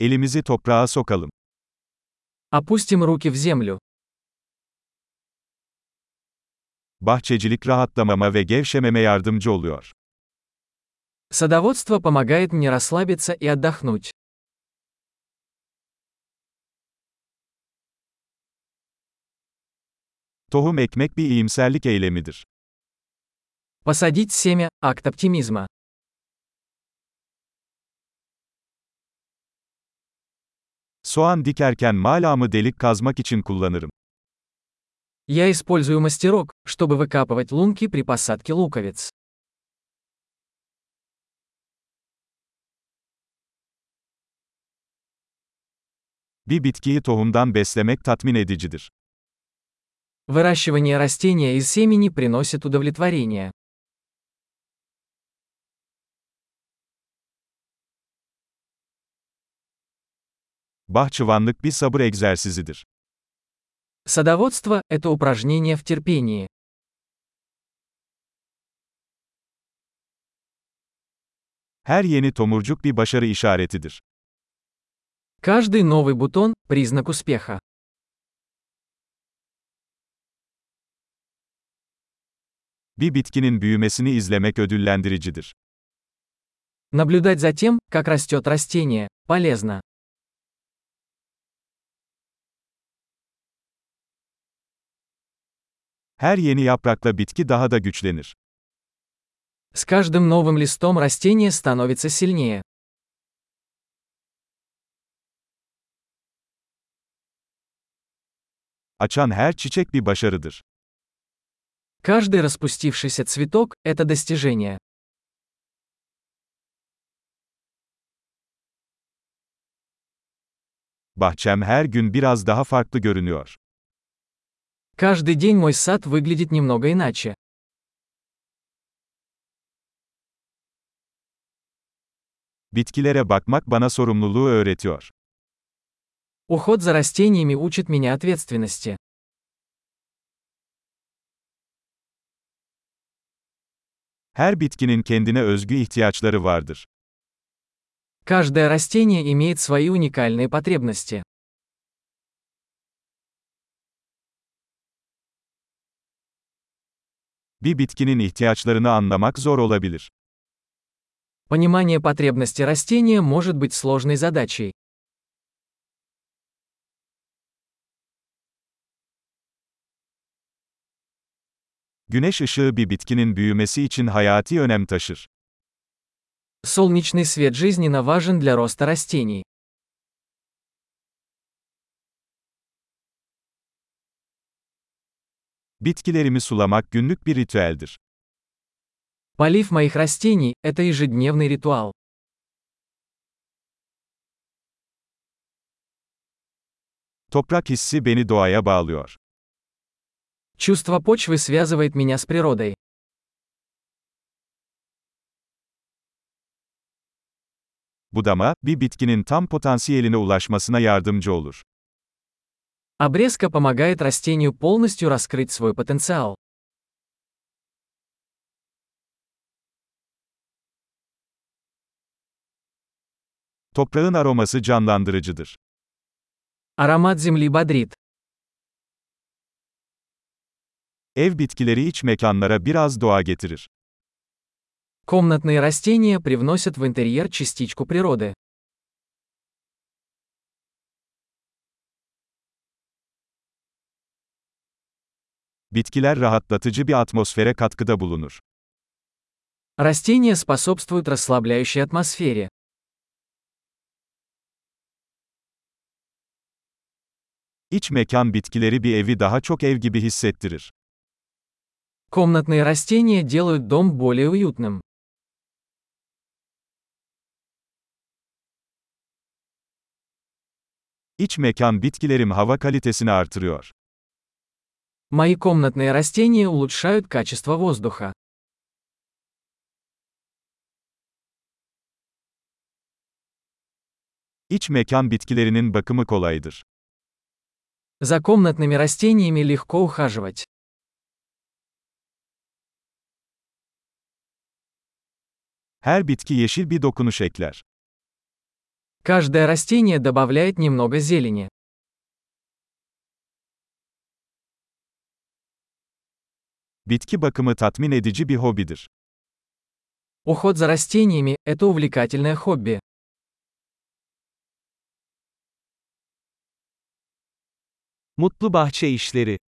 Elimizi toprağa sokalım. Опустим руки в землю. Bahçecilik rahatlamama ve gevşememe yardımcı oluyor. Садоводство помогает мне расслабиться и отдохнуть. Tohum ekmek bir iyimserlik eylemidir. Посадить семя – акт оптимизма. Soğan dikerken malamı delik kazmak için kullanırım. Я использую мастерок, чтобы выкапывать лунки при посадке луковиц. Bir bitkiyi tohumdan beslemek tatmin edicidir. Выращивание растения из семени приносит удовлетворение. Bahçıvanlık bir sabır egzersizidir. Садоводство – это упражнение в терпении. Her yeni tomurcuk bir başarı işaretidir. Каждый новый бутон – признак успеха. Bir bitkinin büyümesini izlemek ödüllendiricidir. Наблюдать за тем, как растет растение, полезно. Her yeni yaprakla bitki daha da güçlenir. С каждым новым листом растение становится сильнее. Açan her çiçek bir başarıdır. Каждый распустившийся цветок – это достижение. Bahçem her gün biraz daha farklı görünüyor. Каждый день мой сад выглядит немного иначе. Bitkilere bakmak bana sorumluluğu öğretiyor. Уход за растениями учит меня ответственности. Her bitkinin kendine özgü ihtiyaçları vardır. Каждое растение имеет свои уникальные потребности. Bir bitkinin ihtiyaçlarını anlamak zor olabilir. Понимание потребностей растения может быть сложной задачей. Güneş ışığı bir bitkinin büyümesi için hayati önem taşır. Солнечный свет жизненно важен для роста растений. Bitkilerimi sulamak günlük bir ritüeldir. Полив моих растений – это ежедневный ритуал. Toprak hissi beni doğaya bağlıyor. Чувство почвы связывает меня с природой. Budama, bir bitkinin tam potansiyeline ulaşmasına yardımcı olur. Обрезка помогает растению полностью раскрыть свой потенциал. Toprağın aroması canlandırıcıdır. Аромат земли бодрит. Ev bitkileri iç mekanlara biraz doğa getirir. Комнатные растения привносят в интерьер частичку природы. Bitkiler rahatlatıcı bir atmosfere katkıda bulunur. Растения способствуют расслабляющей атмосфере. İç mekan bitkileri bir evi daha çok ev gibi hissettirir. Комнатные растения делают дом более уютным. İç mekan bitkilerim hava kalitesini artırıyor. Мои комнатные растения улучшают качество воздуха. İç mekan bitkilerinin bakımı kolaydır. За комнатными растениями легко ухаживать. Her bitki yeşil bir dokunuş ekler. Каждое растение добавляет немного зелени. Bitki bakımı tatmin edici bir hobidir. Уход за растениями – это увлекательное хобби. Mutlu bahçe işleri.